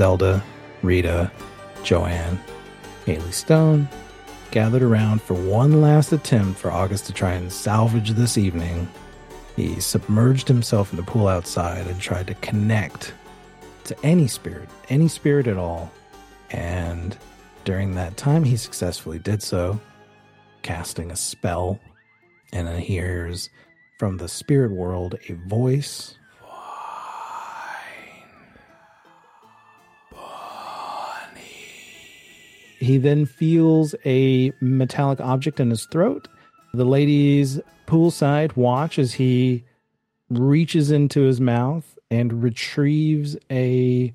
Zelda, Rita, Joanne, Hallie Stone gathered around for one last attempt for August to try and salvage this evening. He submerged himself in the pool outside and tried to connect to any spirit, any spirit at all. And during that time, he successfully did so, casting a spell. And then hears from the spirit world a voice. He then feels a metallic object in his throat. The ladies poolside watch as he reaches into his mouth and retrieves a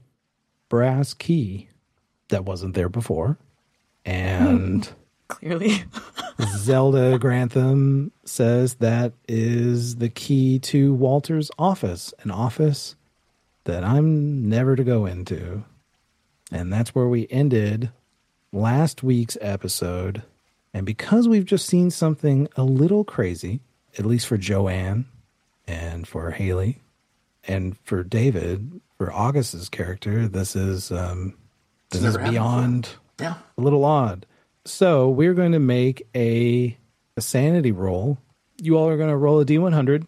brass key that wasn't there before. And Clearly. Zelda Grantham says that is the key to Walter's office, an office that I'm never to go into. And that's where we ended last week's episode. And because we've just seen something a little crazy, at least for Joanne and for Hallie and for David, for August's character, this is um this is beyond Yeah. a little odd. So we're going to make a, a sanity roll. You all are going to roll a d100,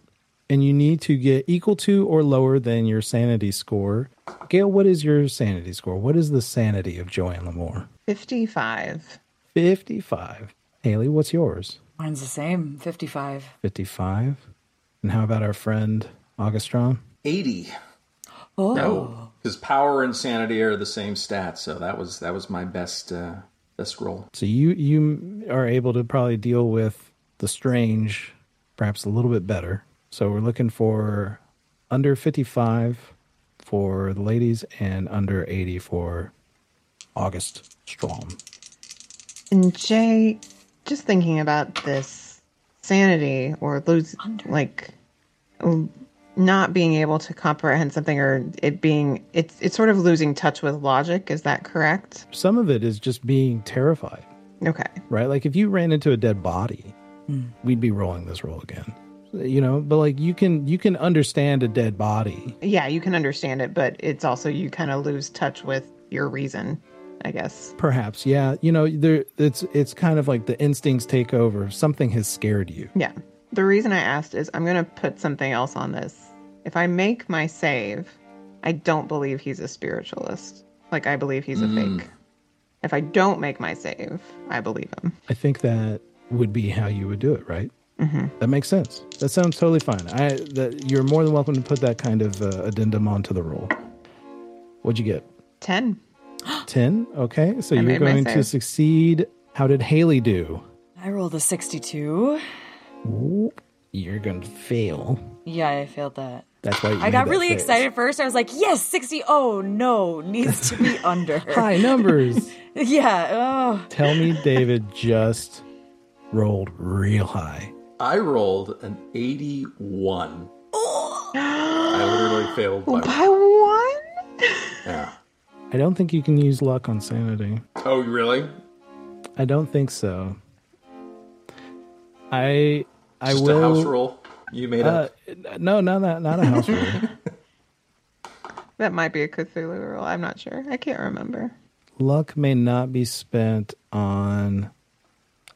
and you need to get equal to or lower than your sanity score. Gail, what is your sanity score? What is the sanity of Joanne Lamour? 55. 55. Hallie, what's yours? Mine's the same. 55. 55. And how about our friend August Straume? 80. Oh. No, because power and sanity are the same stats, so that was that was my best uh, best roll. So you you are able to probably deal with the strange perhaps a little bit better. So we're looking for under 55 for the ladies and under 80 for August Straume. And Jae, just thinking about this sanity or lose, like, um, not being able to comprehend something or it being, it's, it's sort of losing touch with logic. Is that correct? Some of it is just being terrified, Okay. right? Like if you ran into a dead body, we'd be rolling this roll again. You know, but like you can you can understand a dead body. Yeah, you can understand it, but it's also you kind of lose touch with your reason, I guess. Perhaps, yeah. You know, there it's it's kind of like the instincts take over. Something has scared you. Yeah. The reason I asked is I'm going to put something else on this. If I make my save, I don't believe he's a spiritualist. Like, I believe he's a hmm. fake. If I don't make my save, I believe him. I think that would be how you would do it, right? Mm-hmm. That makes sense. That sounds totally fine. I that you're more than welcome to put that kind of uh, addendum onto the roll. What'd you get? 10. Ten. Okay, so I you're going to succeed. How did Hallie do? I rolled a 62. Ooh, You're going to fail. Yeah, I failed that. That's why you I got that really face. excited first. I was like, yes, 60. Oh, no, needs to be under. High numbers. Yeah. Oh. Tell me, David just rolled real high. I rolled an 81. I literally failed by By one? yeah. I don't think you can use luck on sanity. Oh, really? I don't think so. I I Just will. a house rule you made Uh, up. no, not that, not a house rule. That might be a Cthulhu rule. I'm not sure. I can't remember. luck may not be spent on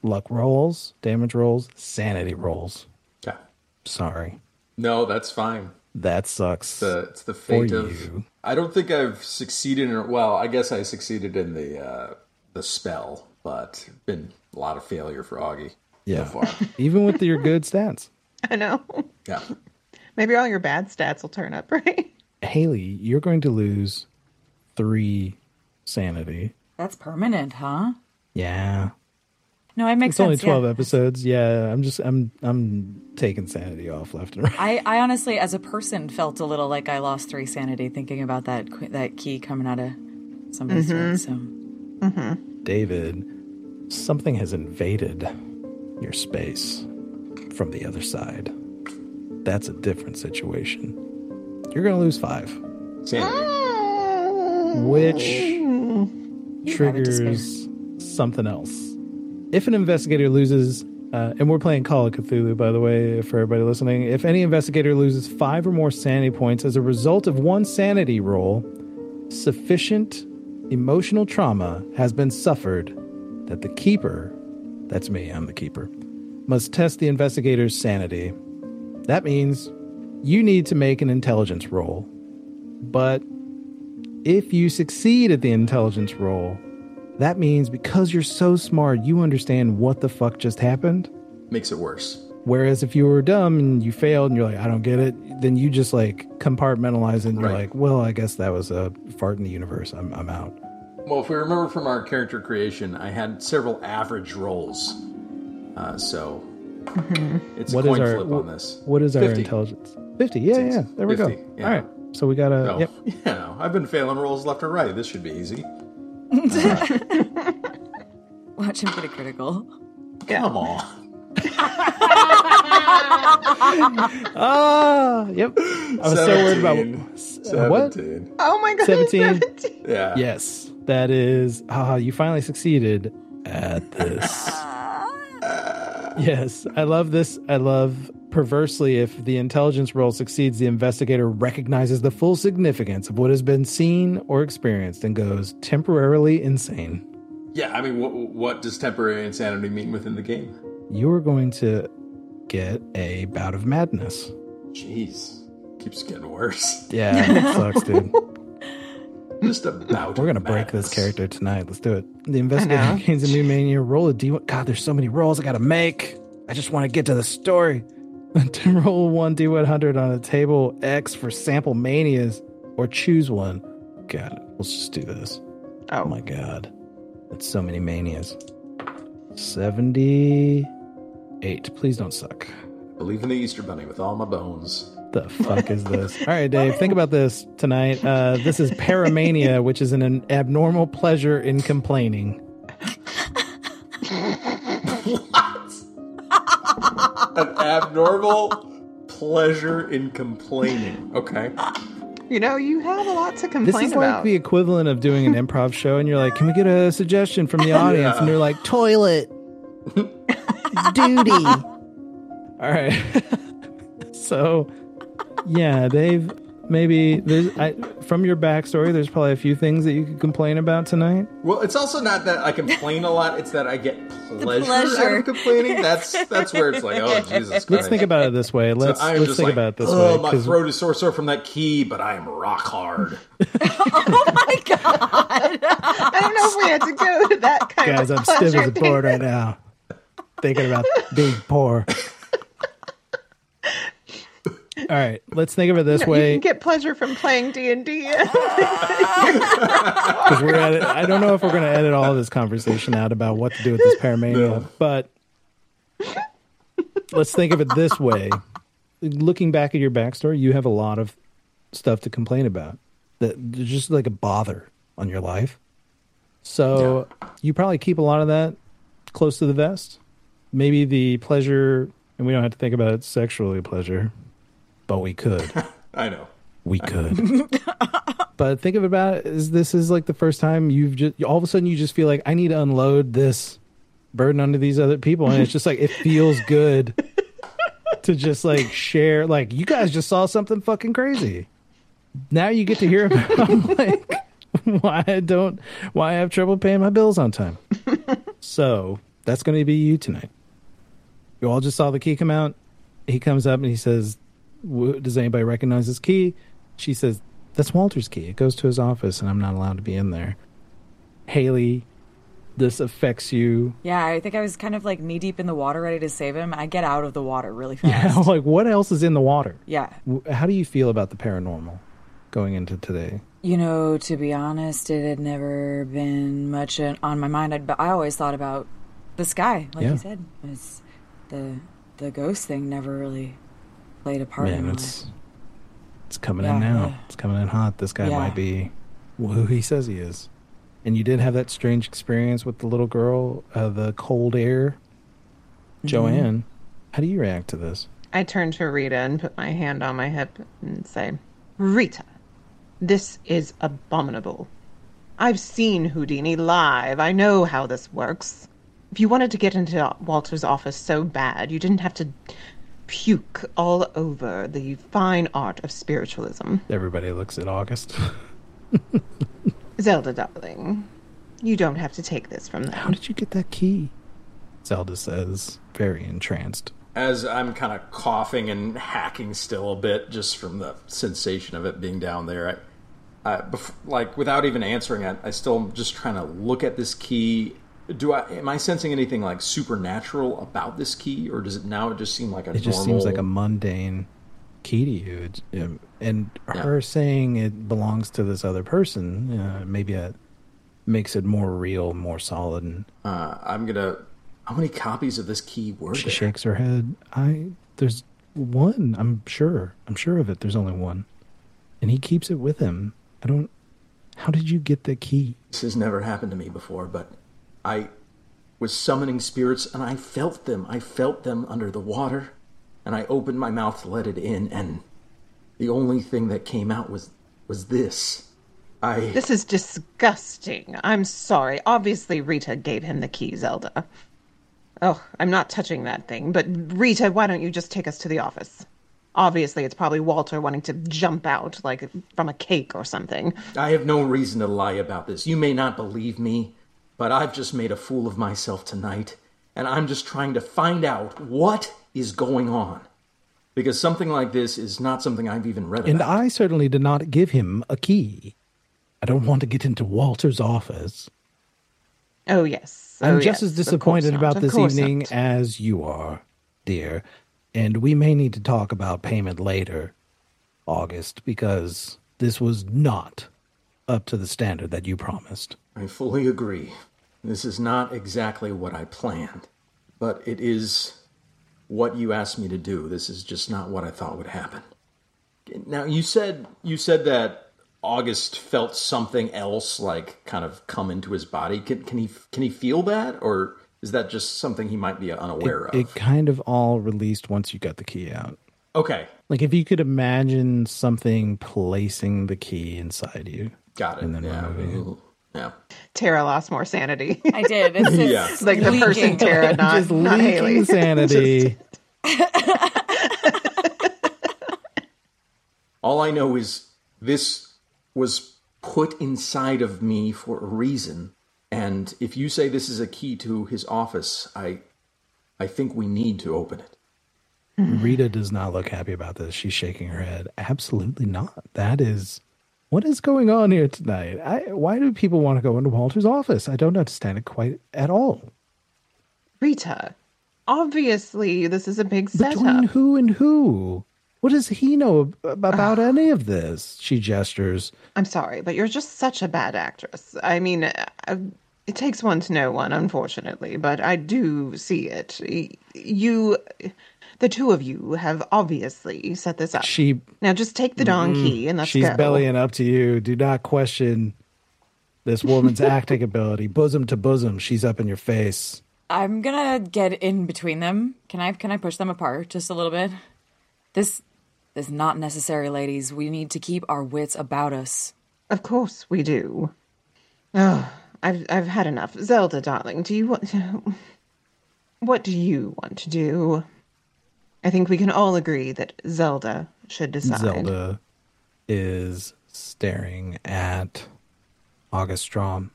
luck rolls, damage rolls, sanity rolls. Yeah. Sorry, No, that's fine. that sucks. The it's the fate For of. you. I don't think I've succeeded in. Well, I guess I succeeded in the uh, the spell, but been a lot of failure for Augie Yeah. so far. Even with your good stats, I know. yeah. Maybe all your bad stats will turn up, right? Hallie, you're going to lose three sanity. That's permanent, huh? Yeah, No, it makes it's only twelve yeah. episodes. Yeah, I'm just I'm I'm taking sanity off left and right. I, I honestly, as a person, felt a little like I lost three sanity thinking about that that key coming out of somebody's throat. So mm-hmm. David, something has invaded your space from the other side. That's a different situation. You're going to lose five, Sanity. which triggers something else. If an investigator loses, uh, and we're playing Call of Cthulhu, by the way, for everybody listening, if any investigator loses five or more sanity points as a result of one sanity roll, sufficient emotional trauma has been suffered that the keeper, that's me, I'm the keeper, must test the investigator's sanity. That means you need to make an intelligence roll. But if you succeed at the intelligence roll, that means because you're so smart, you understand what the fuck just happened. Makes it worse. Whereas if you were dumb and you failed and you're like, I don't get it, then you just like compartmentalize it and you're Right. like, well, I guess that was a fart in the universe. I'm, I'm out. Well, if we remember from our character creation, I had several average rolls. Uh, so it's What a is coin our flip on this. what is our 50. intelligence? 50. Yeah, yeah. There we 50, go. yeah. All right. So we got to, Oh, yep. yeah. I've been failing rolls left and right. This should be easy. Watch him get a critical. Come on. Ah, yep. I was so worried about uh, what? 17. Oh my god. 17? 17. Yeah. Yes, that is. Ah, you finally succeeded at this. yes, I love this. I love perversely if the intelligence roll succeeds, the investigator recognizes the full significance of what has been seen or experienced and goes temporarily insane. Yeah, I mean, what, what does temporary insanity mean within the game? You are going to get a bout of madness. Jeez. Keeps getting worse. Yeah, it sucks, dude. Just about. We're gonna break this character tonight. Let's do it. The investigator gains a new mania. Roll a d1. God, there's so many rolls I gotta make. I just want to get to the story. to roll one d100 on a table X for sample manias, or choose one. God, let's just do this. Oh Oh my god, that's so many manias. Seventy-eight. Please don't suck. Believe in the Easter Bunny with all my bones. The fuck is this? All right, Dave, think about this tonight. Uh, this is paramania, which is an, an abnormal pleasure in complaining. An abnormal pleasure in complaining. Okay. You know, you have a lot to complain about. This complain is like the equivalent of doing an improv show, and you're like, "Can we get a suggestion from the audience?" And they're like, "Toilet, duty." All right. so, yeah, Dave. Maybe there's I, from your backstory. There's probably a few things that you could complain about tonight. Well, it's also not that I complain a lot; it's that I get pleasure, out of complaining. That's that's where it's like, oh Jesus Christ! Let's think about it this way. Let's I am let's think like, about it this oh, way. my 'cause- throat is sore, sore from that key, but I am rock hard. Oh my God. I don't know if we had to go to that kind of guys, of I'm stiff as a board right now, thinking about being poor. All right, let's think of it this You way. can get pleasure from playing D and D. because we're at it. I don't know if we're going to edit all of this conversation out about what to do with this paramania, No. but let's think of it this way. Looking back at your backstory, you have a lot of stuff to complain about that just like a bother on your life. So you probably keep a lot of that close to the vest. Maybe the pleasure, and we don't have to think about it sexually pleasure, but we could. I know. We could. but think of it about it as this is like the first time you've just all of a sudden you just feel like I need to unload this burden onto these other people and it's just like it feels good to just like share like you guys just saw something fucking crazy. Now you get to hear about like why I don't why I have trouble paying my bills on time. so that's going to be you tonight. You all just saw the key come out. He comes up and he says, "W- "Does anybody recognize this key?" She says, "That's Walter's key. It goes to his office, and I'm not allowed to be in there." Hallie, this affects you. Yeah, I think I was kind of like knee deep in the water, ready to save him. I get out of the water really fast. Yeah, like what else is in the water? Yeah. How do you feel about the paranormal going into today? You know, to be honest, it had never been much on on my mind. I'd, I always thought about the sky, like Yeah. you said. It's the the ghost thing never really played a part in Man, my it's it's coming Yeah, in now. yeah. It's coming in hot. This guy Yeah. might be who he says he is. And you did have that strange experience with the little girl, uh, the cold air, Mm-hmm. Joanne. How do you react to this? I turn to Rita and put my hand on my hip and say, Rita, this is abominable. I've seen Houdini live. I know how this works. If you wanted to get into Walter's office so bad, you didn't have to puke all over the fine art of spiritualism. Everybody looks at August. Zelda, darling, you don't have to take this from them. How did you get that key? Zelda says, very entranced. As I'm kind of coughing and hacking still a bit, just from the sensation of it being down there, I, I bef- like without even answering it, I still am just trying to look at this key. Do I am I sensing anything like supernatural about this key, or does it now just seem like a It just seems like a mundane key to you. It- um, and her saying it belongs to this other person, uh, maybe it makes it more real, more solid. And Uh, I'm gonna. How many copies of this key were she there? shakes her head. I there's one. I'm sure. I'm sure of it. There's only one, and he keeps it with him. I don't. How did you get the key? This has never happened to me before, but I was summoning spirits and I felt them. I felt them under the water, and I opened my mouth to let it in, and the only thing that came out was was this. I This is disgusting. I'm sorry. Obviously, Rita gave him the key, Zelda. Oh, I'm not touching that thing. But Rita, why don't you just take us to the office? Obviously, it's probably Walter wanting to jump out, like from a cake or something. I have no reason to lie about this. You may not believe me, but I've just made a fool of myself tonight, and I'm just trying to find out what is going on. Because something like this is not something I've even read And about. I certainly did not give him a key. I don't want to get into Walter's office. Oh, yes. I'm Oh, just yes. as disappointed about this evening not. as you are, dear. And we may need to talk about payment later, August, because this was not up to the standard that you promised. I fully agree. This is not exactly what I planned, but it is what you asked me to do. This is just not what I thought would happen. Now, you said you said that August felt something else like kind of come into his body. Can can he can he feel that or is that just something he might be unaware of? It kind of all released once you got the key out. okay, Like if you could imagine something placing the key inside you. got it. And then yeah. removing Yeah. Tara lost more sanity. I did. It's, it's Yeah. like the person leaking. Tara, not, Just not Hallie. sanity. All I know is this was put inside of me for a reason. And if you say this is a key to his office, I I think we need to open it. Rita does not look happy about this. She's shaking her head. Absolutely not. That is what is going on here tonight. I why do people want to go into Walter's office? I don't understand it quite at all. Rita, obviously, this is a big setup. Between who and who? What does he know ab- about any of this? She gestures. I'm sorry, but you're just such a bad actress. I mean, uh, it takes one to know one, unfortunately, but I do see it. You, the two of you, have obviously set this up. She now just take the donkey and let's she's go. bellying up to you. Do not question this woman's acting ability. Bosom to bosom, she's up in your face. I'm gonna get in between them. Can I? Can I push them apart just a little bit? This is not necessary, ladies. We need to keep our wits about us. Of course we do. Oh, I've I've had enough. Zelda, darling, do you want? To, What do you want to do? I think we can all agree that Zelda should decide. Zelda is staring at August Straume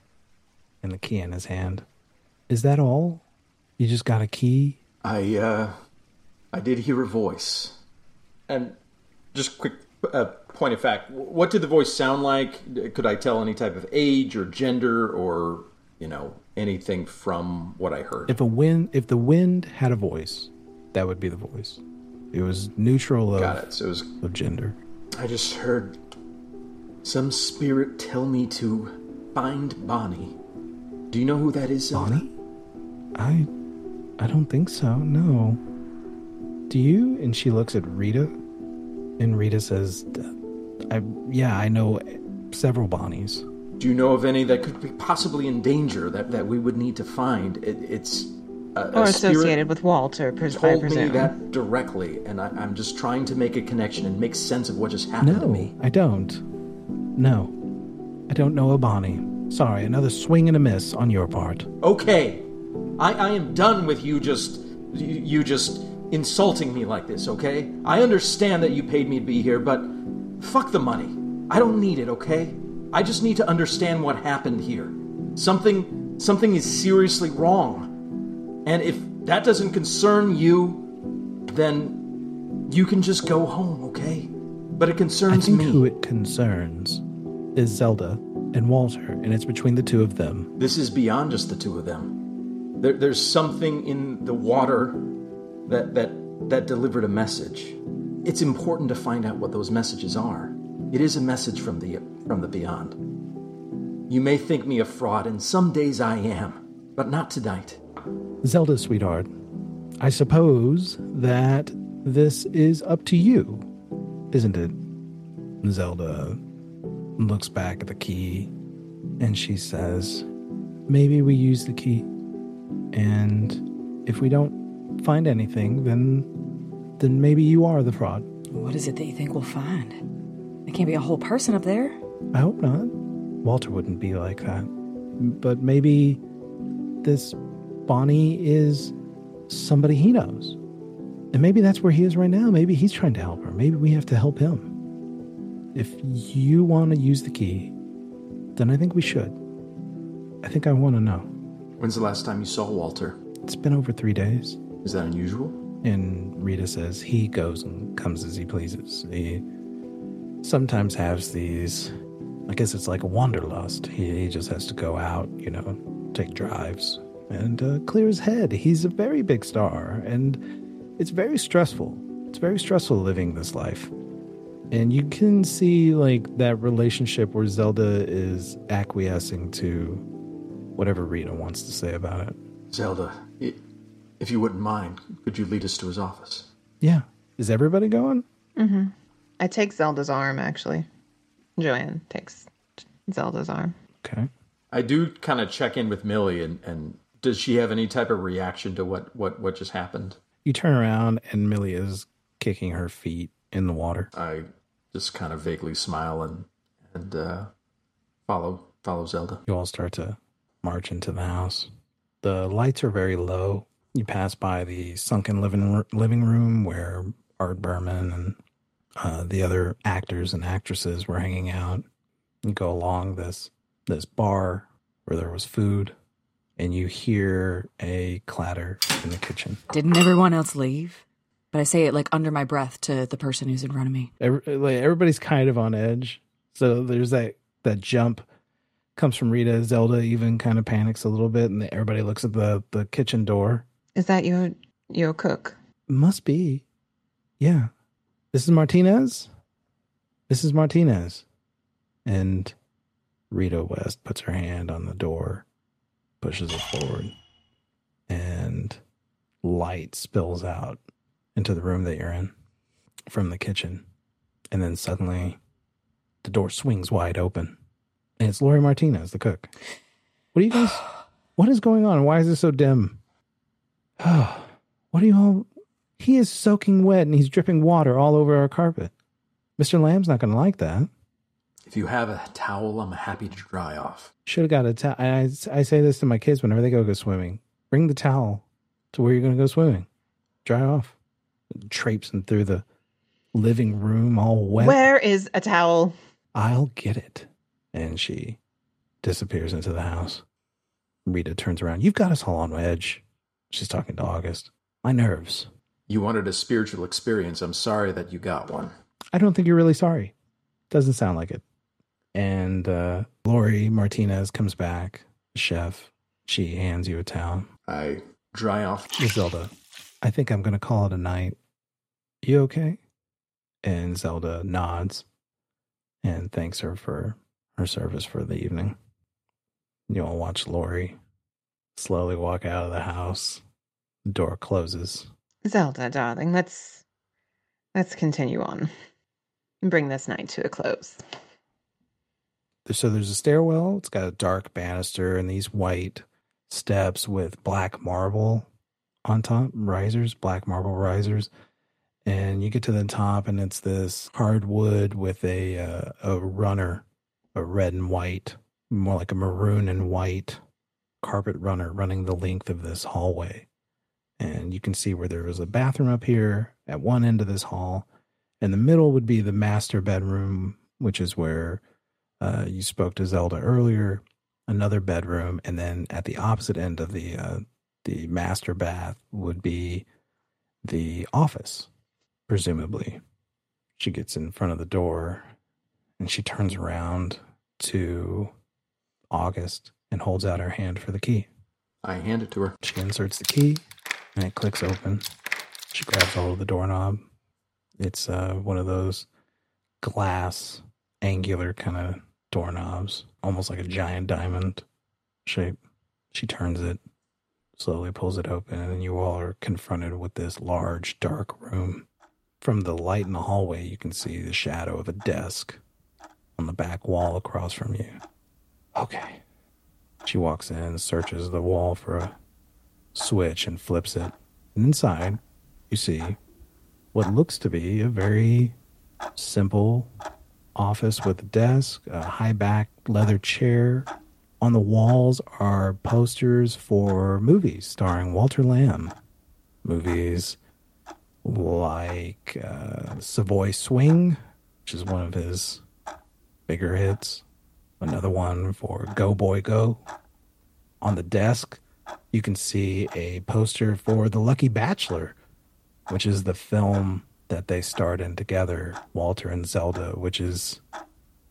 and the key in his hand. Is that all? You just got a key? I uh I did hear a voice. And just quick uh, point of fact, what did the voice sound like? Could I tell any type of age or gender or, you know, anything from what I heard? If a wind if the wind had a voice, that would be the voice. It was neutral of, Got it. So it was of gender. I just heard some spirit tell me to find Bonnie. Do you know who that is, Zelda? Bonnie? I I don't think so, no. Do you? And she looks at Rita. And Rita says, I yeah, I know several Bonnies. Do you know of any that could be possibly in danger that, that we would need to find? It, it's a, a or spirit associated with Walter, pres- I told me that directly, and I, I'm just trying to make a connection and make sense of what just happened to No, me. I don't. No. I don't know a Bonnie. Sorry, another swing and a miss on your part. Okay, I, I am done with you just you, you just insulting me like this. Okay, I understand that you paid me to be here, but fuck the money. I don't need it. Okay, I just need to understand what happened here. Something something is seriously wrong. And if that doesn't concern you, then you can just go home, okay? But it concerns I think me. who it concerns is Zelda and Walter, and it's between the two of them. This is beyond just the two of them. There, there's something in the water that that that delivered a message. It's important to find out what those messages are. It is a message from the from the beyond. You may think me a fraud, and some days I am, but not tonight. Zelda, sweetheart, I suppose that this is up to you, isn't it? Zelda looks back at the key and she says, Maybe we use the key. And if we don't find anything, then then maybe you are the fraud. What is it that you think we'll find? There can't be a whole person up there. I hope not. Walter wouldn't be like that. But maybe this Bonnie is somebody he knows. And maybe that's where he is right now. Maybe he's trying to help her. Maybe we have to help him. If you want to use the key, then I think we should. I think I want to know. When's the last time you saw Walter? It's been over three days. Is that unusual? And Rita says he goes and comes as he pleases. He sometimes has these, I guess it's like a wanderlust. He, he just has to go out, you know, take drives and uh, clear his head. He's a very big star, and it's very stressful. It's very stressful living this life. And you can see like that relationship where Zelda is acquiescing to whatever Rita wants to say about it. Zelda, if you wouldn't mind, could you lead us to his office? Yeah. Is everybody going? Mm-hmm. I take Zelda's arm, actually. Joanne takes Zelda's arm. Okay. I do kind of check in with Millie, and, and does she have any type of reaction to what, what, what just happened? You turn around and Millie is kicking her feet in the water. I just kind of vaguely smile and and uh, follow follow Zelda. You all start to march into the house. The lights are very low. You pass by the sunken living living room where Art Berman and uh, the other actors and actresses were hanging out. You go along this this bar where there was food, and you hear a clatter in the kitchen. Didn't everyone else leave? But I say it like under my breath to the person who's in front of me. Every, like everybody's kind of on edge. So there's that that jump comes from Rita. Zelda even kind of panics a little bit, and everybody looks at the the kitchen door. Is that your your cook? Must be, yeah. This is Martinez. This is Martinez, and Rita West puts her hand on the door, pushes it forward, and light spills out into the room that you're in from the kitchen. And then suddenly the door swings wide open. And it's Lori Martinez, the cook. What are you guys what is going on? Why is it so dim? what are you all he is soaking wet and he's dripping water all over our carpet. Mr. Lambe's not gonna like that. If you have a towel, I'm happy to dry off. Should have got a towel. I, I say this to my kids whenever they go go swimming. Bring the towel to where you're going to go swimming. Dry off. Traipsing through the living room all wet. Where is a towel? I'll get it. And she disappears into the house. Rita turns around. You've got us all on edge. She's talking to August. My nerves. You wanted a spiritual experience. I'm sorry that you got one. I don't think you're really sorry. Doesn't sound like it. And uh, Lori Martinez comes back, chef. She hands you a towel. I dry off. Zelda, I think I'm going to call it a night. You okay? And Zelda nods and thanks her for her service for the evening. You all watch Lori slowly walk out of the house. The door closes. Zelda, darling, let's let's continue on and bring this night to a close. So there's a stairwell. It's got a dark banister and these white steps with black marble on top, risers, black marble risers. And you get to the top, and it's this hardwood with a uh, a runner, a red and white, more like a maroon and white carpet runner running the length of this hallway. And you can see where there was a bathroom up here at one end of this hall. And the middle would be the master bedroom, which is where uh, you spoke to Zelda earlier, another bedroom, and then at the opposite end of the uh, the master bath would be the office, presumably. She gets in front of the door and she turns around to August and holds out her hand for the key. I hand it to her. She inserts the key and it clicks open. She grabs hold of the doorknob. It's uh, one of those glass, angular kind of doorknobs, almost like a giant diamond shape. She turns it, slowly pulls it open, and you all are confronted with this large, dark room. From the light in the hallway, you can see the shadow of a desk on the back wall across from you. Okay. She walks in, searches the wall for a switch, and flips it. And inside, you see what looks to be a very simple office with a desk, a high back leather chair. On the walls are posters for movies starring Walter Lambe. Movies like uh, Savoy Swing, which is one of his bigger hits. Another one for Go Boy Go. On the desk, you can see a poster for The Lucky Bachelor, which is the film that they starred in together, Walter and Zelda, which is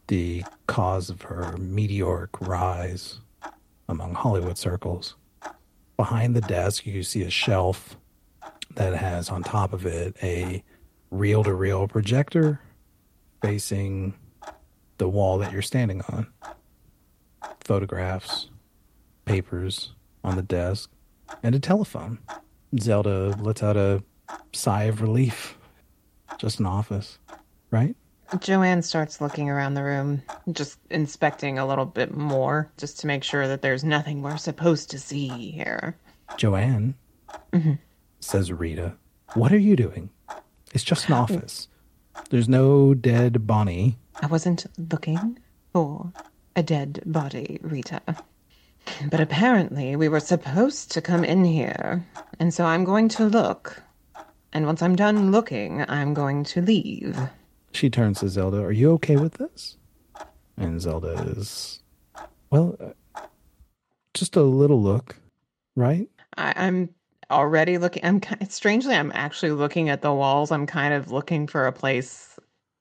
the cause of her meteoric rise among Hollywood circles. Behind the desk, you see a shelf that has on top of it a reel to reel projector facing the wall that you're standing on. Photographs, papers on the desk, and a telephone. Zelda lets out a sigh of relief. Just an office, right? Joanne starts looking around the room, just inspecting a little bit more, just to make sure that there's nothing we're supposed to see here. Joanne, mm-hmm. says Rita, what are you doing? It's just an oh. office. There's no dead Bonnie. I wasn't looking for a dead body, Rita. But apparently we were supposed to come in here, and so I'm going to look. And once I'm done looking, I'm going to leave. She turns to Zelda, Are you okay with this? And Zelda is, Well, uh, just a little look, right? I, I'm already looking. I'm strangely, I'm actually looking at the walls. I'm kind of looking for a place,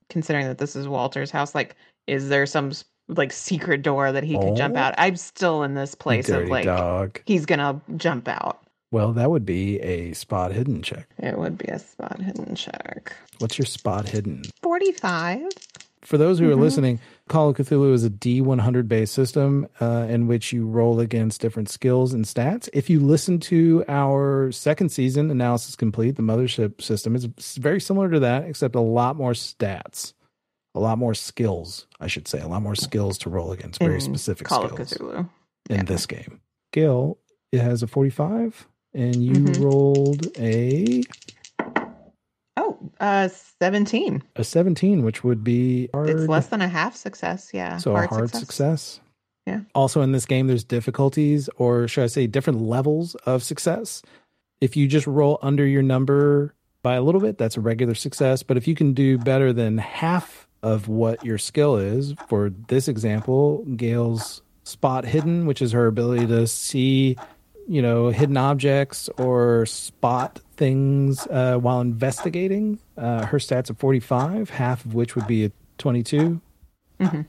considering that this is Walter's house. Like, is there some like secret door that he could jump Oh. out? I'm still in this place of like dog. he's gonna jump out. Well, that would be a spot hidden check. It would be a spot hidden check. What's your spot hidden? Forty-five. For those who are Mhm. listening, Call of Cthulhu is a D100 based system uh, in which you roll against different skills and stats. If you listen to our second season, Analysis Complete, the Mothership system, it's very similar to that, except a lot more stats, a lot more skills, I should say, a lot more skills to roll against, very in specific Call skills of Cthulhu. in yeah. this game. Gail, it has a 45, and you Mhm. rolled a Oh, uh, seventeen. a 17, which would be hard. It's less than a half success. Yeah. So a hard success. Yeah. Also in this game, there's difficulties, or should I say, different levels of success. If you just roll under your number by a little bit, that's a regular success. But if you can do better than half of what your skill is, for this example, Gail's spot hidden, which is her ability to see, you know, hidden objects or spot things uh, while investigating. Uh, her stats are 45, half of which would be a 22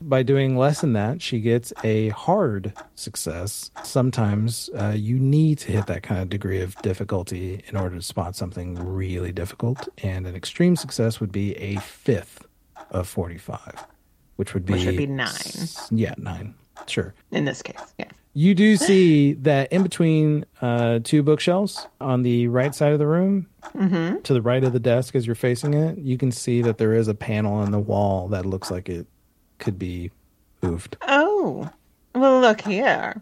by doing less than that, she gets a hard success. Sometimes uh, you need to hit that kind of degree of difficulty in order to spot something really difficult. And an extreme success would be a fifth of 45, which would be, Which would be nine. s- Yeah, nine. Sure. In this case, yeah. You do see that in between uh, two bookshelves on the right side of the room, Mm-hmm. to the right of the desk as you're facing it, you can see that there is a panel on the wall that looks like it could be moved. Oh, well, look here.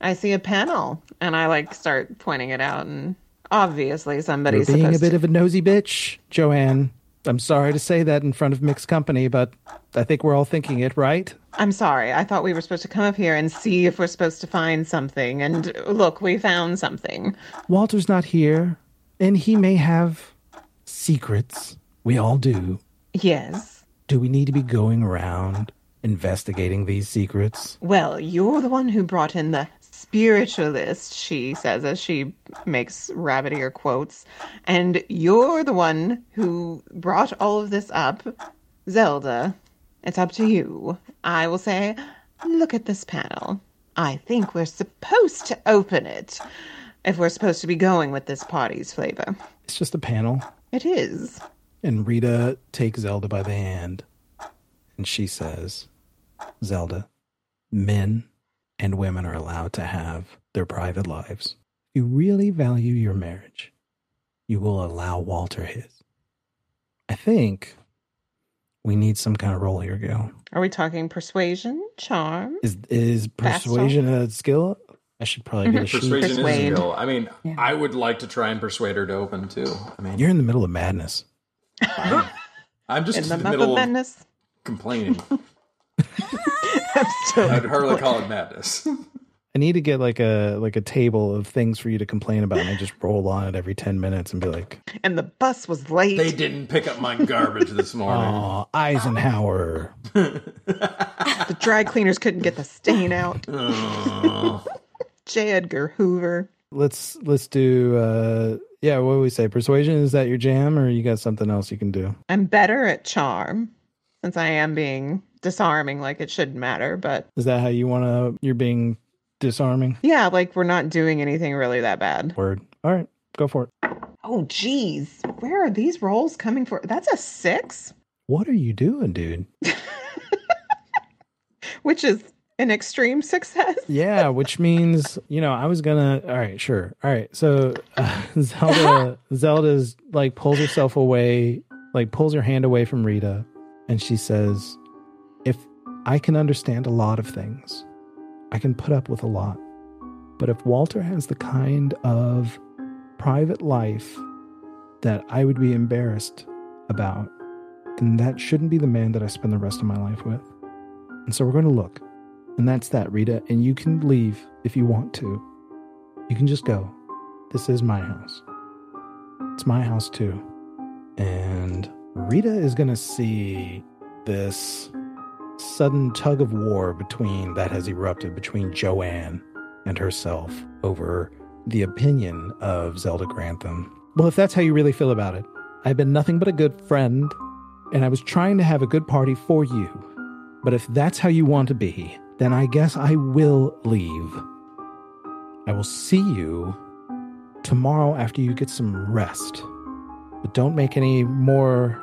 I see a panel, and I like start pointing it out, and obviously You're somebody's being a bit to. of a nosy bitch, Joanne. I'm sorry to say that in front of mixed company, but I think we're all thinking it, right? I'm sorry. I thought we were supposed to come up here and see if we're supposed to find something, and look, we found something. Walter's not here, and he may have secrets. We all do. Yes. Do we need to be going around investigating these secrets. Well, you're the one who brought in the spiritualist, she says as she makes rabbit ear quotes. And you're the one who brought all of this up. Zelda, it's up to you. I will say, look at this panel. I think we're supposed to open it if we're supposed to be going with this party's flavor. It's just a panel. It is. And Rita takes Zelda by the hand and she says, Zelda, men and women are allowed to have their private lives. If you really value your marriage, you will allow Walter his. I think we need some kind of roll here, Gail. Are we talking persuasion, charm? Is is persuasion a skill? I should probably get a mm-hmm. sheet. Persuasion Persuade. is a skill. I mean, Yeah. I would like to try and persuade her to open too. I mean, You're in the middle of madness. I'm just In in the the, middle of of madness? complaining. I'm still I'd hardly call it madness. I need to get like a like a table of things for you to complain about, and I just roll on it every ten minutes and be like, and the bus was late. they didn't pick up my garbage this morning. "Oh, Eisenhower." The dry cleaners couldn't get the stain out. Oh. J. Edgar Hoover. let's let's do. uh Yeah, what do we say? Persuasion is that your jam, or you got something else you can do? I'm better at charm since I am being disarming like it shouldn't matter, but Is that how you want to? You're being disarming. yeah, like we're not doing anything really that bad. Word. All right, go for it. Oh geez. Where are these rolls coming for? That's a six, What are you doing, dude? which is an extreme success. Yeah, which means you know I was gonna. All right, sure. All right, so uh, Zelda Zelda's like pulls herself away, like pulls her hand away from Rita, and she says, "If I can understand a lot of things, I can put up with a lot, but if Walter has the kind of private life that I would be embarrassed about, then that shouldn't be the man that I spend the rest of my life with. And so we're going to look." And that's that, Rita. And you can leave if you want to. You can just go. This is my house. It's my house too. And Rita is going to see this sudden tug of war between that has erupted between Joanne and herself over the opinion of Zelda Grantham. Well, if that's how you really feel about it, I've been nothing but a good friend, and I was trying to have a good party for you. But if that's how you want to be, then I guess I will leave. I will see you tomorrow after you get some rest. But don't make any more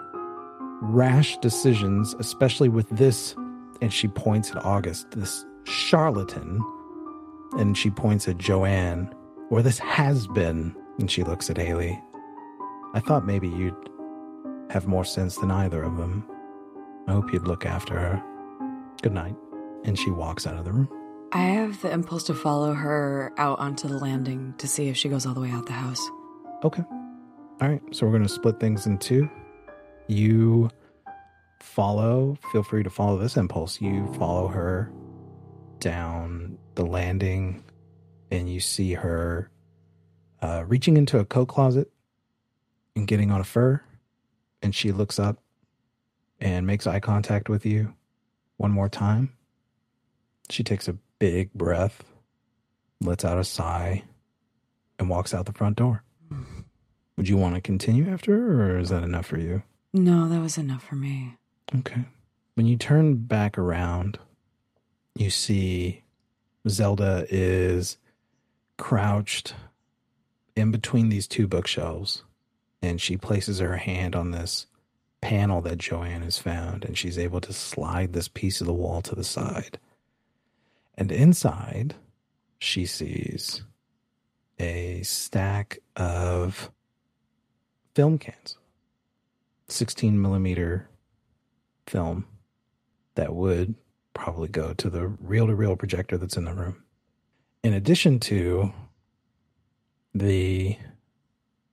rash decisions, especially with this. And she points at August, this charlatan. And she points at Joanne, or this has been. And she looks at Hallie. I thought maybe you'd have more sense than either of them. I hope you'd look after her. Good night. And she walks out of the room. I have the impulse to follow her out onto the landing to see if she goes all the way out the house. Okay. All right. So we're going to split things in two. You follow, feel free to follow this impulse. You follow her down the landing and you see her uh, reaching into a coat closet and getting on a fur. And she looks up and makes eye contact with you one more time. She takes a big breath, lets out a sigh, and walks out the front door. Would you want to continue after her, or is that enough for you? No, that was enough for me. Okay. When you turn back around, you see Zelda is crouched in between these two bookshelves, and she places her hand on this panel that Joanne has found, and she's able to slide this piece of the wall to the side. And inside, she sees a stack of film cans, 16 millimeter film that would probably go to the reel to reel projector that's in the room. In addition to the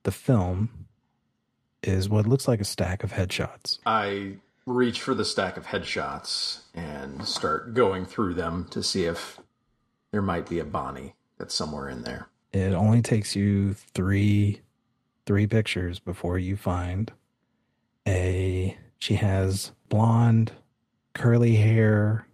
the film is what looks like a stack of headshots. I reach for the stack of headshots and start going through them to see if there might be a Bonnie that's somewhere in there. It only takes you three three pictures before you find a she has blonde curly hair.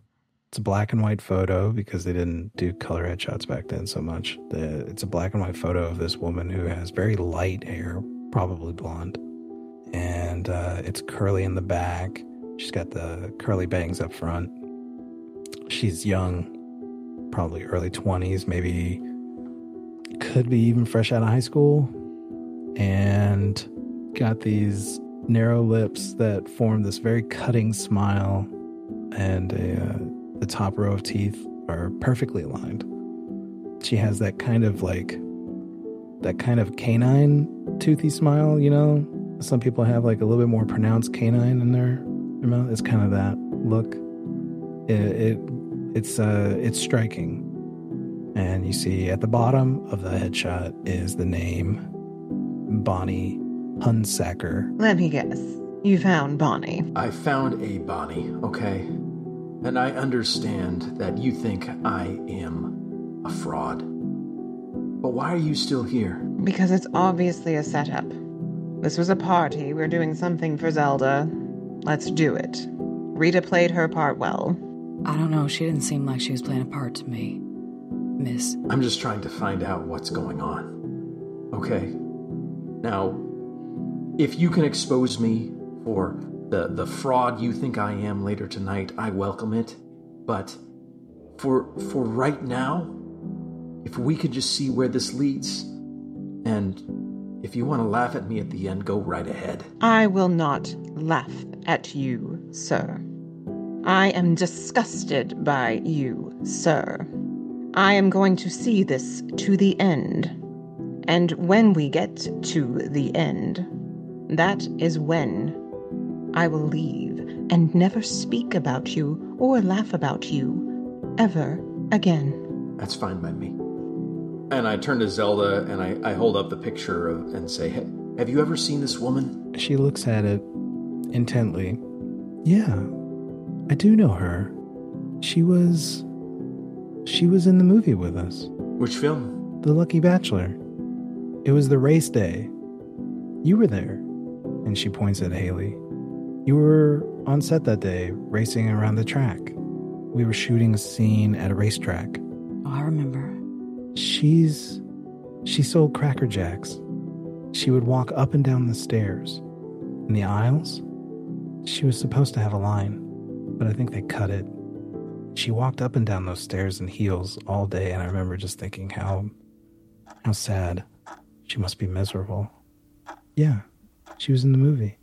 It's a black and white photo because they didn't do color headshots back then so much. It's a black and white photo of this woman who has very light hair, probably blonde, and uh, it's curly in the back. She's got the curly bangs up front. She's young, probably early 20s, maybe could be even fresh out of high school, and got these narrow lips that form this very cutting smile, and a, uh, the top row of teeth are perfectly aligned. She has that kind of like that kind of canine toothy smile, you know. Some people have like a little bit more pronounced canine in their, their mouth. It's kind of that look. It, it it's uh it's striking. And you see at the bottom of the headshot is the name Bonnie Hunsacker. Let me guess. You found Bonnie. I found a Bonnie, okay? And I understand that you think I am a fraud. But why are you still here? Because it's obviously a setup. This was a party. We're doing something for Zelda. Let's do it. Rita played her part well. I don't know. She didn't seem like she was playing a part to me, Miss. I'm just trying to find out what's going on. Okay? Now, if you can expose me for the, the fraud you think I am later tonight, I welcome it. But for for right now, if we could just see where this leads, and if you want to laugh at me at the end, go right ahead. I will not laugh at you, sir. I am disgusted by you, sir. I am going to see this to the end. And when we get to the end, that is when I will leave and never speak about you or laugh about you ever again. That's fine by me. And I turn to Zelda and I, I hold up the picture of, and say, hey, Have you ever seen this woman? She looks at it intently. Yeah, I do know her. She was. She was in the movie with us. Which film? The Lucky Bachelor. It was the race day. You were there. And she points at Hallie. You were on set that day, racing around the track. We were shooting a scene at a racetrack. Oh, I remember. She's. She sold Cracker Jacks. She would walk up and down the stairs. In the aisles, she was supposed to have a line, but I think they cut it. She walked up and down those stairs in heels all day, and I remember just thinking how. how sad. She must be miserable. Yeah, she was in the movie.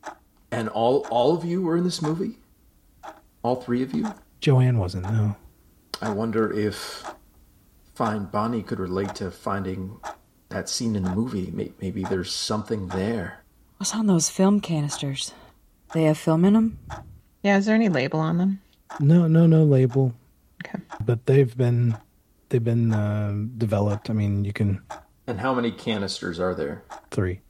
And all all of you were in this movie? All three of you? Joanne wasn't, no. I wonder if Find Bonnie could relate to finding that scene in the movie. Maybe there's something there. What's on those film canisters? They have film in them? Yeah, is there any label on them? No, no, no label. Okay. But they've been they've been uh, developed. I mean, you can And how many canisters are there? three. Three.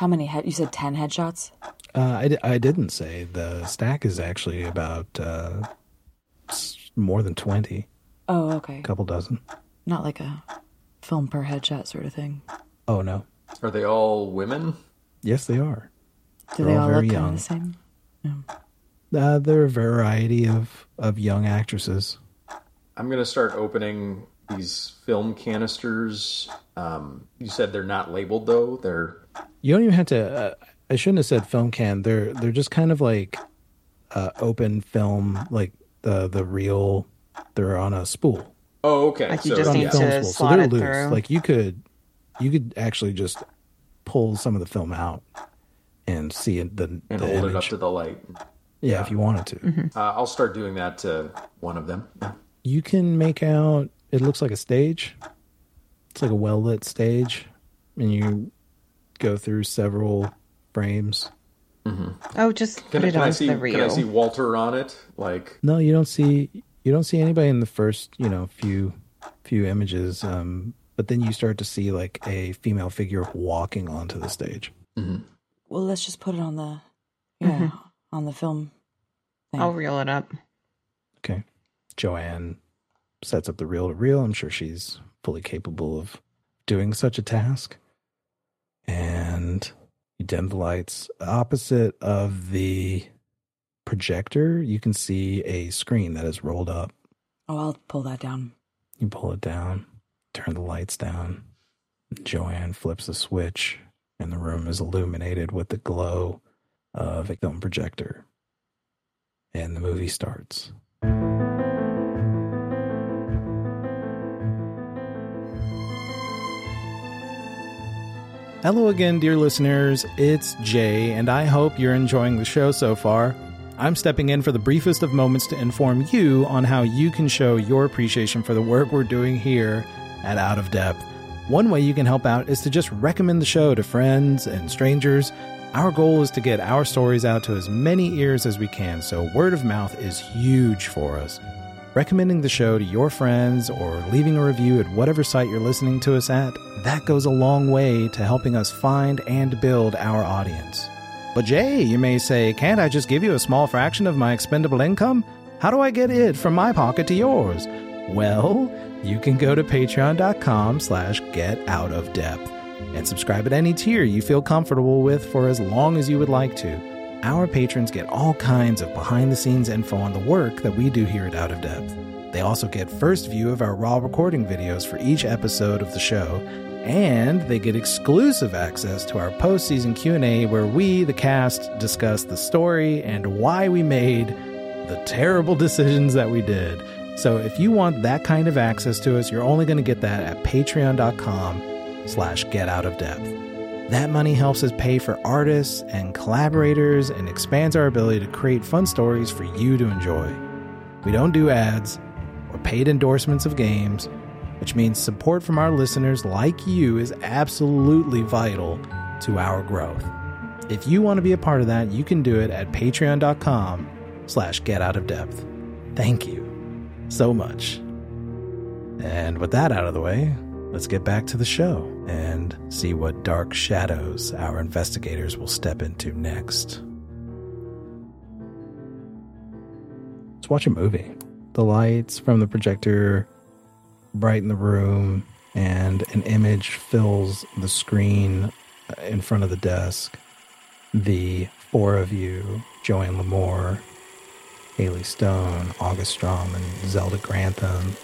How many head? You said 10 headshots? Uh, I, I didn't say the stack is actually about uh, more than twenty. Oh, okay. a couple dozen. Not like a film per headshot sort of thing. Oh no, Are they all women? yes they are. Do They're they all all very look kind of the same? Uh, there are a variety of of young actresses. I'm going to start opening these film canisters. Um, you said they're not labeled though. They're You don't even have to. Uh, I shouldn't have said film can. They're they're just kind of like uh, open film, like the the real. They're on a spool. oh okay. Like you so, just need film to spool, slot so they're it loose. through. Like you could, you could actually just pull some of the film out and see it, the and the hold it up to the light. yeah, if you wanted to. Uh, I'll start doing that to one of them. You can make out. It looks like a stage. It's like a well lit stage, and you go through several frames. Mm-hmm. Oh, just Can, put I- it can I on see? the Can I see Walter on it? Like No, you don't see you don't see anybody in the first, you know, few few images. Um, but then you start to see like a female figure walking onto the stage. Mm-hmm. Well, let's just put it on the, yeah, mm-hmm. on the film thing. I'll reel it up. Okay. Joanne sets up the reel to reel. I'm sure she's fully capable of doing such a task. And you dim the lights opposite of the projector, you can see a screen that is rolled up. Oh, I'll pull that down. You pull it down, turn the lights down. Joanne flips a switch, and the room is illuminated with the glow of a film projector. And the movie starts. Hello again, dear listeners. It's Jae, and I hope you're enjoying the show so far. I'm stepping in for the briefest of moments to inform you on how you can show your appreciation for the work we're doing here at Out of Depth. One way you can help out is to just recommend the show to friends and strangers. Our goal is to get our stories out to as many ears as we can, so word of mouth is huge for us. Recommending the show to your friends or leaving a review at whatever site you're listening to us at, that goes a long way to helping us find and build our audience. But Jae, you may say, can't I just give you a small fraction of my expendable income? How do I get it from my pocket to yours? Well, you can go to patreon.com slash get out of depth and subscribe at any tier you feel comfortable with for as long as you would like to. Our patrons get all kinds of behind the scenes info on the work that we do here at Out of Depth. They also get first view of our raw recording videos for each episode of the show, and they get exclusive access to our post-season Q&A where we, the cast, discuss the story and why we made the terrible decisions that we did. So if you want that kind of access to us, you're only going to get that at patreon.com slash get out of depth. That money helps us pay for artists and collaborators and expands our ability to create fun stories for you to enjoy. We don't do ads or paid endorsements of games, which means support from our listeners like you is absolutely vital to our growth. If you want to be a part of that, you can do it at patreon.com slash get out of depth. Thank you so much. And with that out of the way, let's get back to the show and see what dark shadows our investigators will step into next. Let's watch a movie. The lights from the projector brighten the room, and an image fills the screen uh, in front of the desk. The four of you Joanne Lamour, Hallie Stone, August Straume, and Zelda Grantham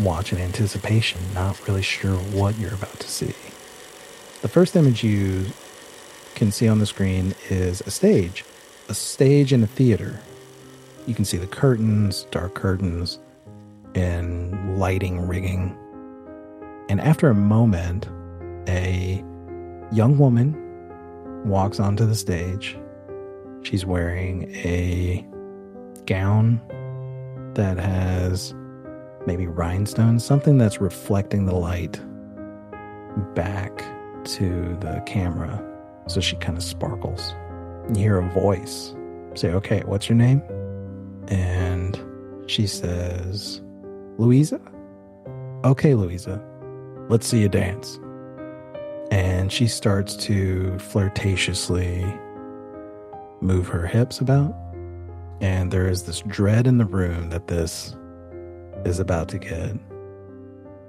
watch in anticipation, not really sure what you're about to see. The first image you can see on the screen is a stage, a stage in a theater. You can see the curtains, dark curtains, and lighting rigging. And after a moment, a young woman walks onto the stage. She's wearing a gown that has maybe rhinestones, something that's reflecting the light back to the camera. So she kind of sparkles. You hear a voice say, Okay, what's your name? And she says, Louisa? Okay, Louisa, let's see you dance. And she starts to flirtatiously move her hips about. And there is this dread in the room that this is about to get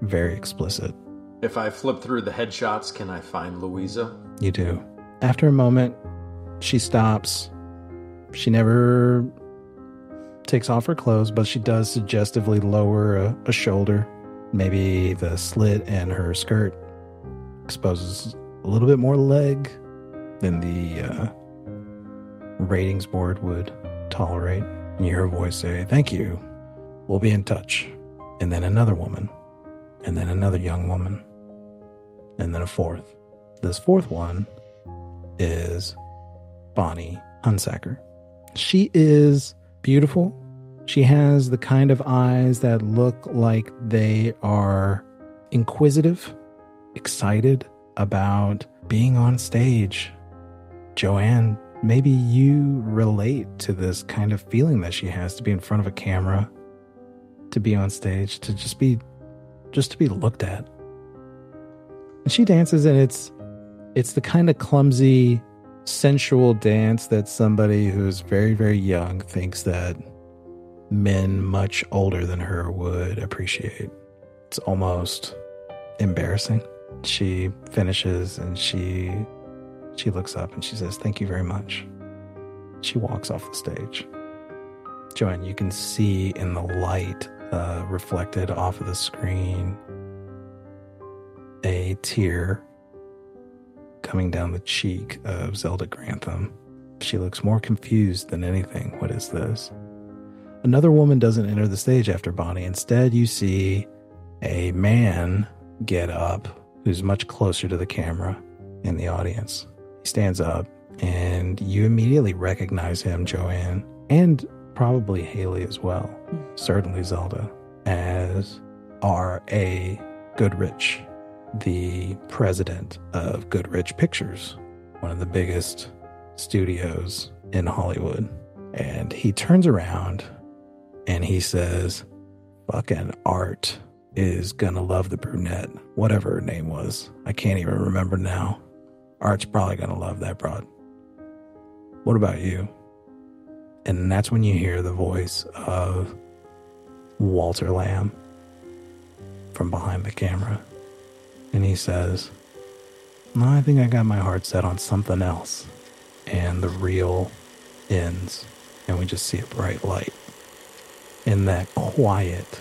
very explicit. If I flip through the headshots, can I find Louisa? You do. After a moment, she stops. She never takes off her clothes, but she does suggestively lower a, a shoulder. Maybe the slit in her skirt exposes a little bit more leg than the uh, ratings board would tolerate. And you hear her voice say, Thank you. We'll be in touch. And then another woman. And then another young woman. And then a fourth. This fourth one is Bonnie Hunsacker. She is beautiful. She has the kind of eyes that look like they are inquisitive, excited about being on stage. Joanne, maybe you relate to this kind of feeling that she has to be in front of a camera, to be on stage, to just be just to be looked at. And she dances and it's it's the kind of clumsy sensual dance that somebody who's very very young thinks that men much older than her would appreciate. It's almost embarrassing. She finishes and she she looks up and she says, "Thank you very much." She walks off the stage. Joanne, you can see in the light uh, reflected off of the screen a tear coming down the cheek of Zelda Grantham. She looks more confused than anything. What is this? Another woman doesn't enter the stage after Bonnie. Instead, you see a man get up who's much closer to the camera in the audience. He stands up and you immediately recognize him, Joanne, and probably Hallie as well, hmm. certainly Zelda, as R.A. Goodrich, the president of Goodrich Pictures, one of the biggest studios in Hollywood. And he turns around and he says, Fucking Art is gonna love the brunette, whatever her name was. I can't even remember now. Art's probably gonna love that broad. What about you? And that's when you hear the voice of Walter Lambe from behind the camera. And he says, No, I think I got my heart set on something else. And the reel ends, and we just see a bright light. In that quiet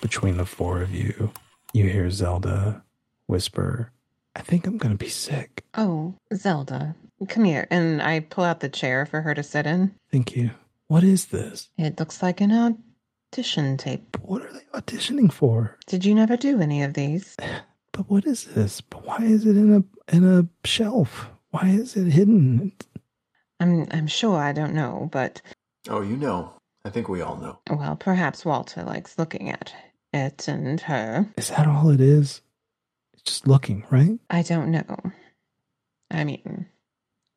between the four of you, you hear Zelda whisper, I think I'm going to be sick. Oh, Zelda, come here. And I pull out the chair for her to sit in. Thank you. What is this? It looks like an audition tape. What are they auditioning for? Did you never do any of these? But what is this? But why is it in a in a shelf? Why is it hidden? I'm I'm sure I don't know, but Oh, you know. I think we all know. well, perhaps Walter likes looking at it and her. Is that all it is? It's just looking, right? I don't know. I mean,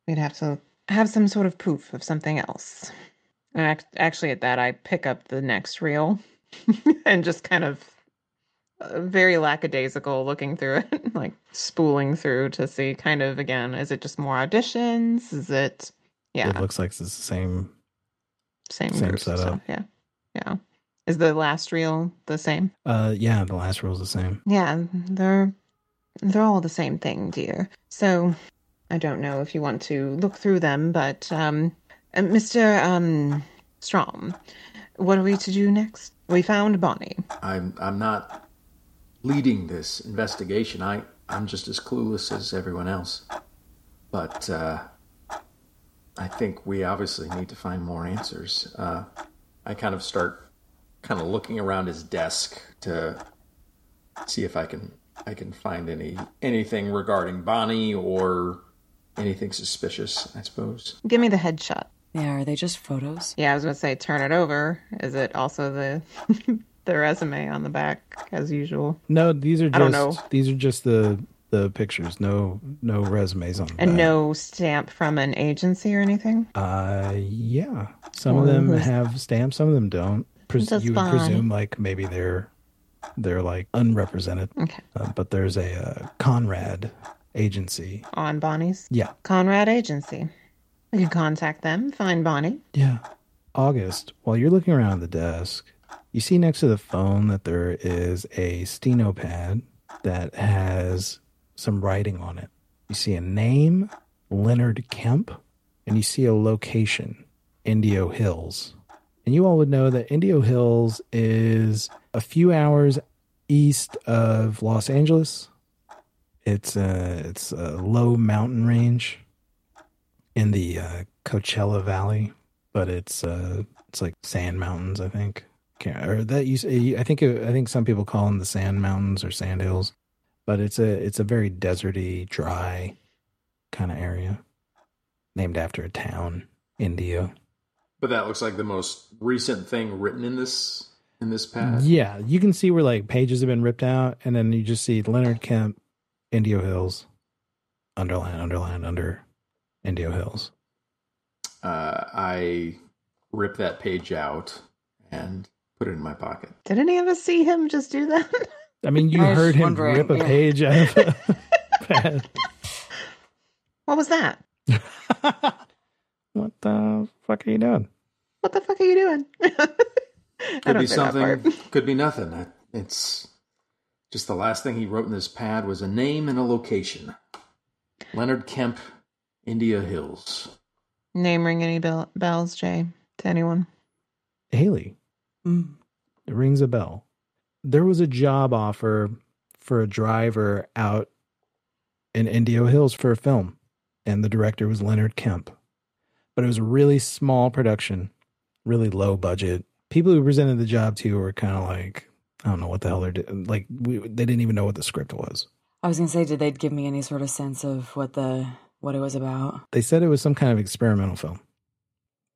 we'd have to have some sort of proof of something else. Actually, at that, I pick up the next reel and just kind of uh, very lackadaisical looking through it, like spooling through to see kind of again, is it just more auditions? Is it, yeah, It looks like it's the same. same, same groups and setup. stuff, Yeah. Yeah. Is the last reel the same? Uh, yeah, the last roll's the same. Yeah, they're they're all the same thing, dear. So I don't know if you want to look through them, but um, uh, Mr. Um, Straume, what are we to do next? We found Bonnie. I'm I'm not leading this investigation. I I'm just as clueless as everyone else. But uh, I think we obviously need to find more answers. Uh, I kind of start kind of looking around his desk to see if I can I can find any anything regarding Bonnie or anything suspicious. I suppose. Give me the headshot. Yeah, are they just photos? Yeah, I was gonna say turn it over. Is it also the the resume on the back as usual? No, these are just I don't know. these are just the the pictures. No, no resumes on. the And back. no stamp from an agency or anything? Uh, yeah. Some of them who's- have stamps. Some of them don't. Pres- you would presume like maybe they're they're like unrepresented. Okay. Uh, but there's a uh, Conrad agency. On Bonnie's? Yeah, Conrad Agency. We can contact them, find Bonnie. yeah. August. While you're looking around the desk, you see next to the phone that there is a steno pad that has some writing on it. You see a name, Leonard Kemp, and you see a location, Indio Hills. And you all would know that Indio Hills is a few hours east of Los Angeles. It's a it's a low mountain range in the uh, Coachella Valley, but it's uh it's like sand mountains, I think. Can't, or that you I think I think some people call them the sand mountains or sand hills, but it's a it's a very deserty, dry kind of area, named after a town, Indio. But that looks like the most recent thing written in this in this pad. Yeah, you can see where like pages have been ripped out, and then you just see Leonard Kemp, Indio Hills, underline, underline, under Indio Hills. Uh, I rip that page out and put it in my pocket. Did any of us see him just do that? I mean, you I heard him rip a yeah. page out of a pad. what was that? what the fuck are you doing? What the fuck are you doing? Could be something. Could be nothing. It's just the last thing he wrote in this pad was a name and a location. Leonard Kemp, Indio Hills. Name ring any bell- bells, Jae, to anyone? Hallie, Mm. it rings a bell. There was a job offer for a driver out in Indio Hills for a film, and the director was Leonard Kemp. But it was a really small production, really low budget. People who presented the job to you were kind of like, I don't know what the hell they're doing. Like, we, they didn't even know what the script was. I was gonna say, did they give me any sort of sense of what the what it was about? They said it was some kind of experimental film,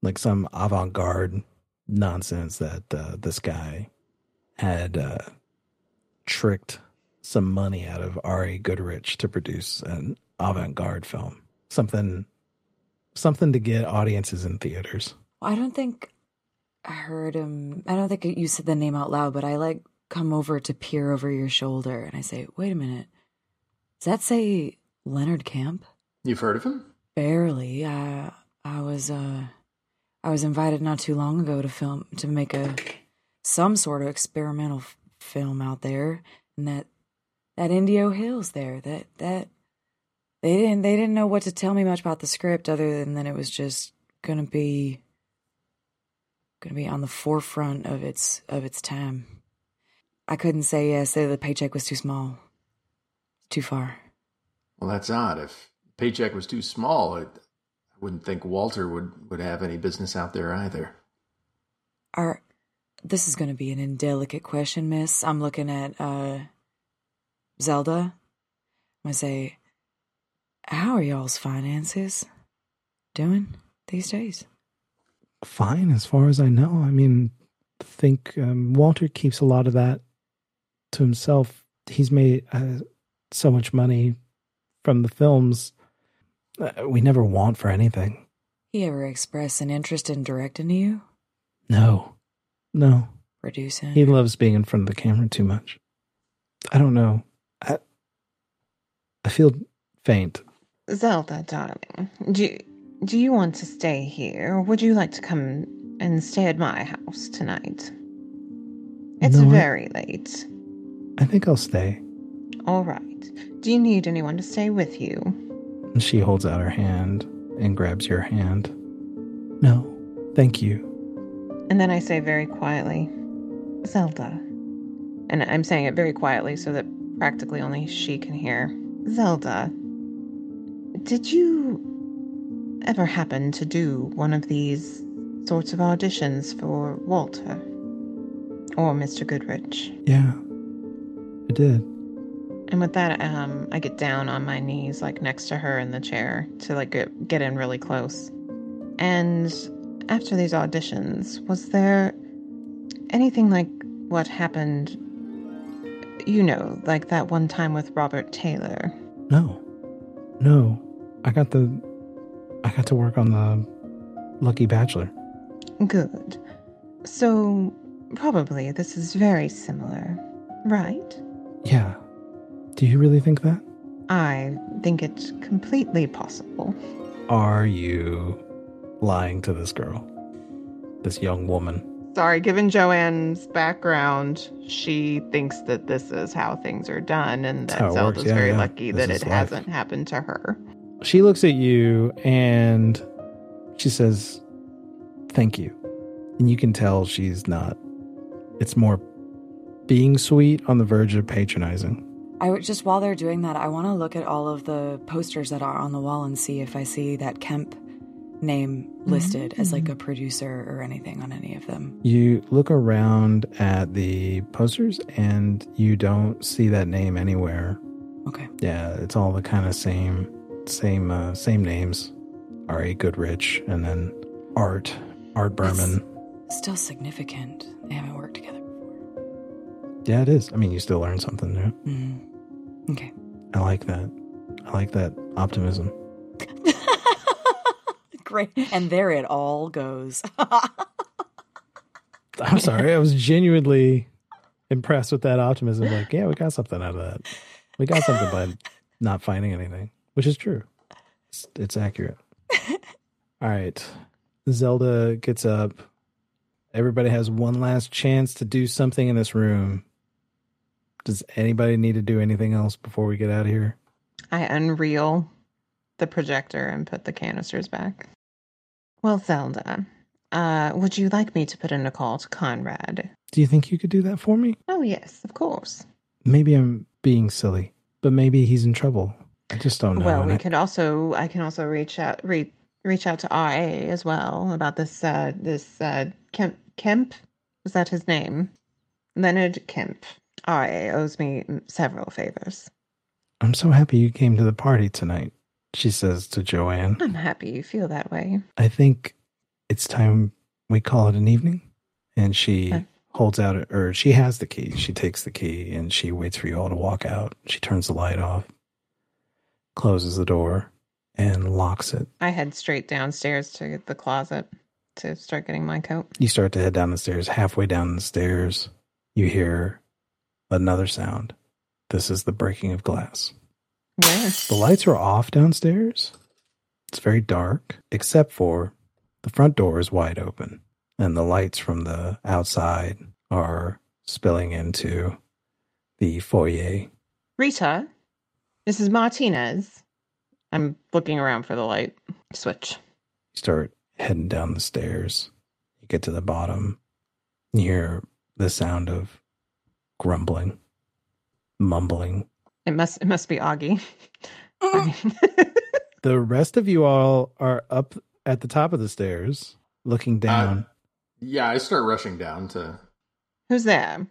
like some avant garde nonsense that uh, this guy had uh, tricked some money out of R.A. Goodrich to produce an avant garde film. Something, something to get audiences in theaters. I don't think I heard him. I don't think you said the name out loud, but I like come over to peer over your shoulder and I say, "Wait a minute, does that say Leonard Kemp?" You've heard of him? Barely. I I was uh I was invited not too long ago to film to make a some sort of experimental f- film out there, and that that Indio Hills there that that they didn't they didn't know what to tell me much about the script other than that it was just gonna be gonna be on the forefront of its of its time. I couldn't say yes. The paycheck was too small, too far. Well, that's odd. If paycheck was too small, it, I wouldn't think Walter would, would have any business out there either. Are this is going to be an indelicate question, Miss. I'm looking at uh Zelda. I'm gonna say, how are y'all's finances doing these days? Fine, as far as I know. I mean, I think um, Walter keeps a lot of that to himself. He's made uh, so much money from the films. Uh, we never want for anything. He ever express an interest in directing you, No, no. producing? He loves being in front of the camera too much. I don't know. I, I feel faint. Zelda, darling, do you, do you want to stay here, or would you like to come and stay at my house tonight? It's No, I- very late. I think I'll stay. All right. Do you need anyone to stay with you? And she holds out her hand and grabs your hand. No, thank you. And then I say very quietly, Zelda. And I'm saying it very quietly so that practically only she can hear. Zelda, did you ever happen to do one of these sorts of auditions for Walter? Or Mr. Goodrich? Yeah, I did. And with that, um, I get down on my knees, like next to her in the chair, to like get, get in really close. And after these auditions, was there anything like what happened? You know, like that one time with Robert Taylor. No, no. I got the. I got to work on the Lucky Bachelor. Good. So, probably this is very similar, right? Yeah. Do you really think that? I think it's completely possible. Are you lying to this girl? This young woman? Sorry, given Joanne's background, she thinks that this is how things are done and That's that Zelda's yeah, very yeah. lucky This that it life. hasn't happened to her. She looks at you and she says, Thank you. And you can tell she's not. It's more being sweet on the verge of patronizing. I would just while they're doing that, I want to look at all of the posters that are on the wall and see if I see that Kemp name listed as like a producer or anything on any of them. You look around at the posters and you don't see that name anywhere. Okay. Yeah, it's all the kind of same, same, uh, same names. R.A. Goodrich and then Art, Art Berman. Still significant. They haven't worked together before. Yeah, it is. I mean, you still learn something new. Mm. Okay. I like that. I like that optimism. Great. And there it all goes. I'm sorry. I was genuinely impressed with that optimism. Like, yeah, we got something out of that. We got something by not finding anything, which is true. It's, it's accurate. All right. Zelda gets up. Everybody has one last chance to do something in this room. Does anybody need to do anything else before we get out of here? I unreel the projector and put the canisters back. Well, Zelda, uh, would you like me to put in a call to Conrad? Do you think you could do that for me? Oh, yes, of course. Maybe I'm being silly, but maybe he's in trouble. I just don't know. Well, we I- could also, I can also reach out, re, reach out to RA as well about this, uh, this, uh, Kemp, Kemp? is that his name? Leonard Kemp. RA owes me several favors. I'm so happy you came to the party tonight, she says to Joanne. I'm happy you feel that way. I think it's time we call it an evening. And she Okay. holds out, or she has the key. She takes the key and she waits for you all to walk out. She turns the light off, closes the door, and locks it. I head straight downstairs to the closet to start getting my coat. You start to head down the stairs. Halfway down the stairs, you hear another sound. This is the breaking of glass. Where? The lights are off downstairs. It's very dark, except for the front door is wide open, and the lights from the outside are spilling into the foyer. Rita, this is Martinez. I'm looking around for the light switch. You start heading down the stairs. You get to the bottom. You hear the sound of grumbling, mumbling. It must it must be Augie. The rest of you all are up at the top of the stairs, looking down. Yeah, I start rushing down to. who's there?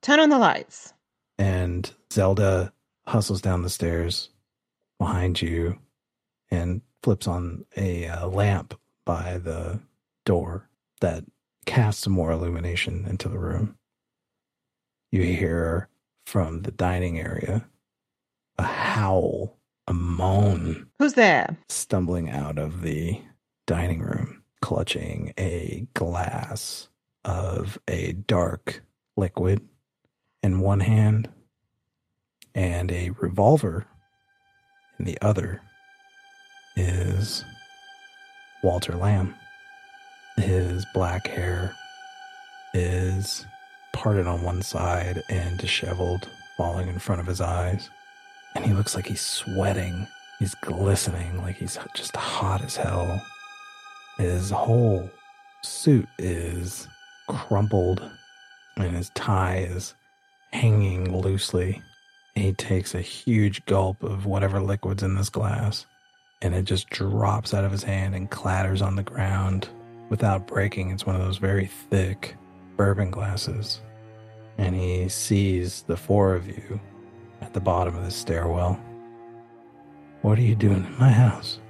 Turn on the lights. and Zelda hustles down the stairs behind you and flips on a uh, lamp by the door that casts more illumination into the room. You hear from the dining area a howl, a moan Who's there? stumbling out of the dining room, clutching a glass of a dark liquid in one hand and a revolver in the other is Walter Lambe. His black hair is parted on one side and disheveled, falling in front of his eyes. And he looks like he's sweating. He's glistening, like he's just hot as hell. His whole suit is crumpled, and his tie is hanging loosely. He takes a huge gulp of whatever liquid's in this glass, and it just drops out of his hand and clatters on the ground without breaking. It's one of those very thick bourbon glasses. And he sees the four of you at the bottom of the stairwell. What are you doing in my house?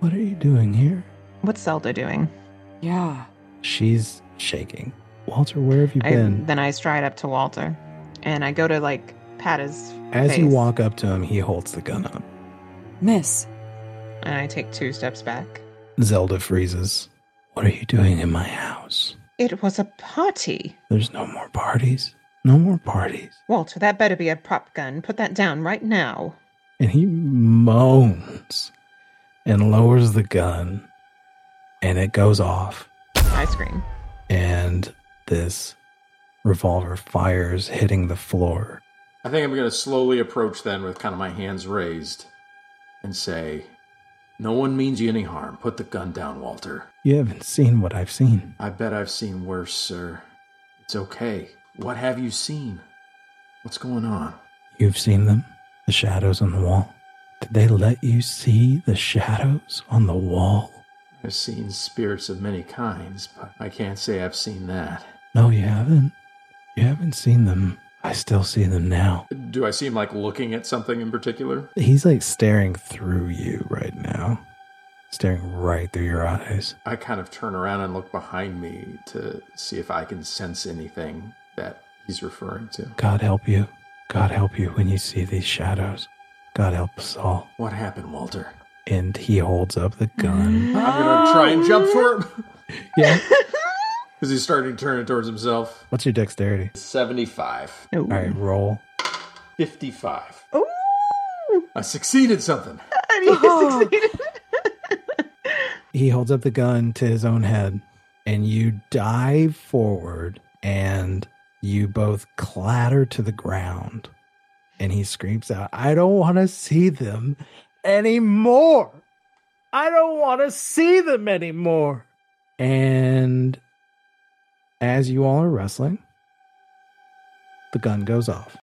What are you doing here? What's Zelda doing? Yeah. She's shaking. Walter, where have you I, been? then I stride up to Walter, and I go to like pat his As you walk up to him, he holds the gun up. Miss. and I take two steps back. Zelda freezes. What are you doing in my house? It was a party. There's no more parties. No more parties. Walter, that better be a prop gun. Put that down right now. And he moans and lowers the gun, and it goes off. I scream. And this revolver fires, hitting the floor. I think I'm going to slowly approach then with kind of my hands raised and say, No one means you any harm. Put the gun down, Walter. You haven't seen what I've seen. I bet I've seen worse, sir. It's okay. What have you seen? What's going on? You've seen them? The shadows on the wall? Did they let you see the shadows on the wall? I've seen spirits of many kinds, but I can't say I've seen that. No, you haven't. You haven't seen them. I still see them now. Do I seem like looking at something in particular? He's like staring through you right now, staring right through your eyes. I kind of turn around and look behind me to see if I can sense anything that he's referring to. God help you. God help you when you see these shadows. God help us all. What happened, Walter? And he holds up the gun. I'm gonna try and jump for him Yeah. because he's starting to turn it towards himself. What's your dexterity? 75, Ooh. All right, roll. 55. Ooh. I succeeded something. And Oh. succeeded. He holds up the gun to his own head, and you dive forward, and you both clatter to the ground. And he screams out, I don't want to see them anymore. I don't want to see them anymore. And as you all are wrestling, the gun goes off.